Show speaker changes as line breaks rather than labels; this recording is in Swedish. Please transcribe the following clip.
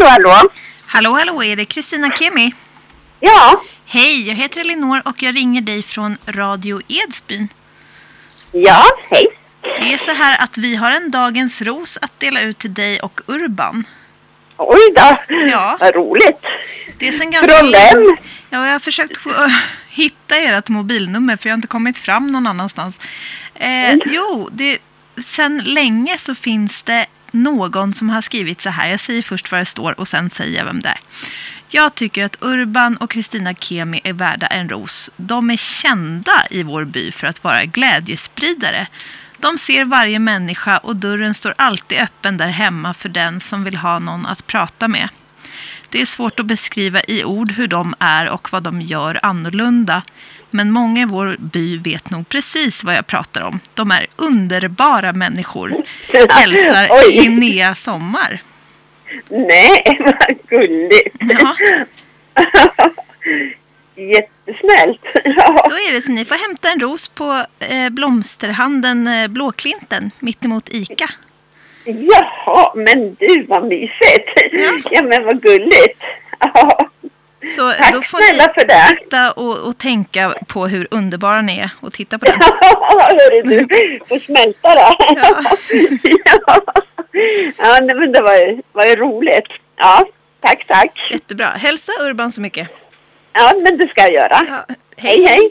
Hallå, hallå.
Hallå, hallå, är det Kristina Kemi?
Ja,
Hej, jag heter Elinor och jag ringer dig från Radio Edsbyn.
ja, hej.
Det är så här att vi har en Dagens Ros att dela ut till dig och Urban.
Oj då,
Ja.
vad roligt.
Det är sen ganska
Från vem?
Ja, jag har försökt få, äh, hitta ert mobilnummer för jag har inte kommit fram någon annanstans. Eh, jo, det, sen länge så finns det någon som har skrivit så här. Jag säger först vad det står och sen säger jag vem det är. Jag tycker att Urban och Kristina Kemi är värda en ros. De är kända i vår by för att vara glädjespridare. De ser varje människa och dörren står alltid öppen där hemma för den som vill ha någon att prata med. Det är svårt att beskriva i ord hur de är och vad de gör annorlunda. Men många i vår by vet nog precis vad jag pratar om. De är underbara människor. Hälsar. Linnea Sommar.
Nej, vad gulligt.
Ja.
Jättesnällt. Ja.
Så är det, så ni får hämta en ros på eh, blomsterhandeln eh, Blåklinten mittemot Ica.
Jaha, men du vad mysigt.
Ja.
Ja, men vad gulligt. Ja.
Så
Tack
då får
snälla
ni
för det.
sitta och, och tänka på hur underbara ni är och titta på den.
Hörru du, får smälta det.
Ja.
ja. ja nej, men det var ju, var ju roligt. Ja, tack, tack.
Jättebra. Hälsa Urban så mycket.
Ja, men det ska jag göra.
Ja,
Hej, hej.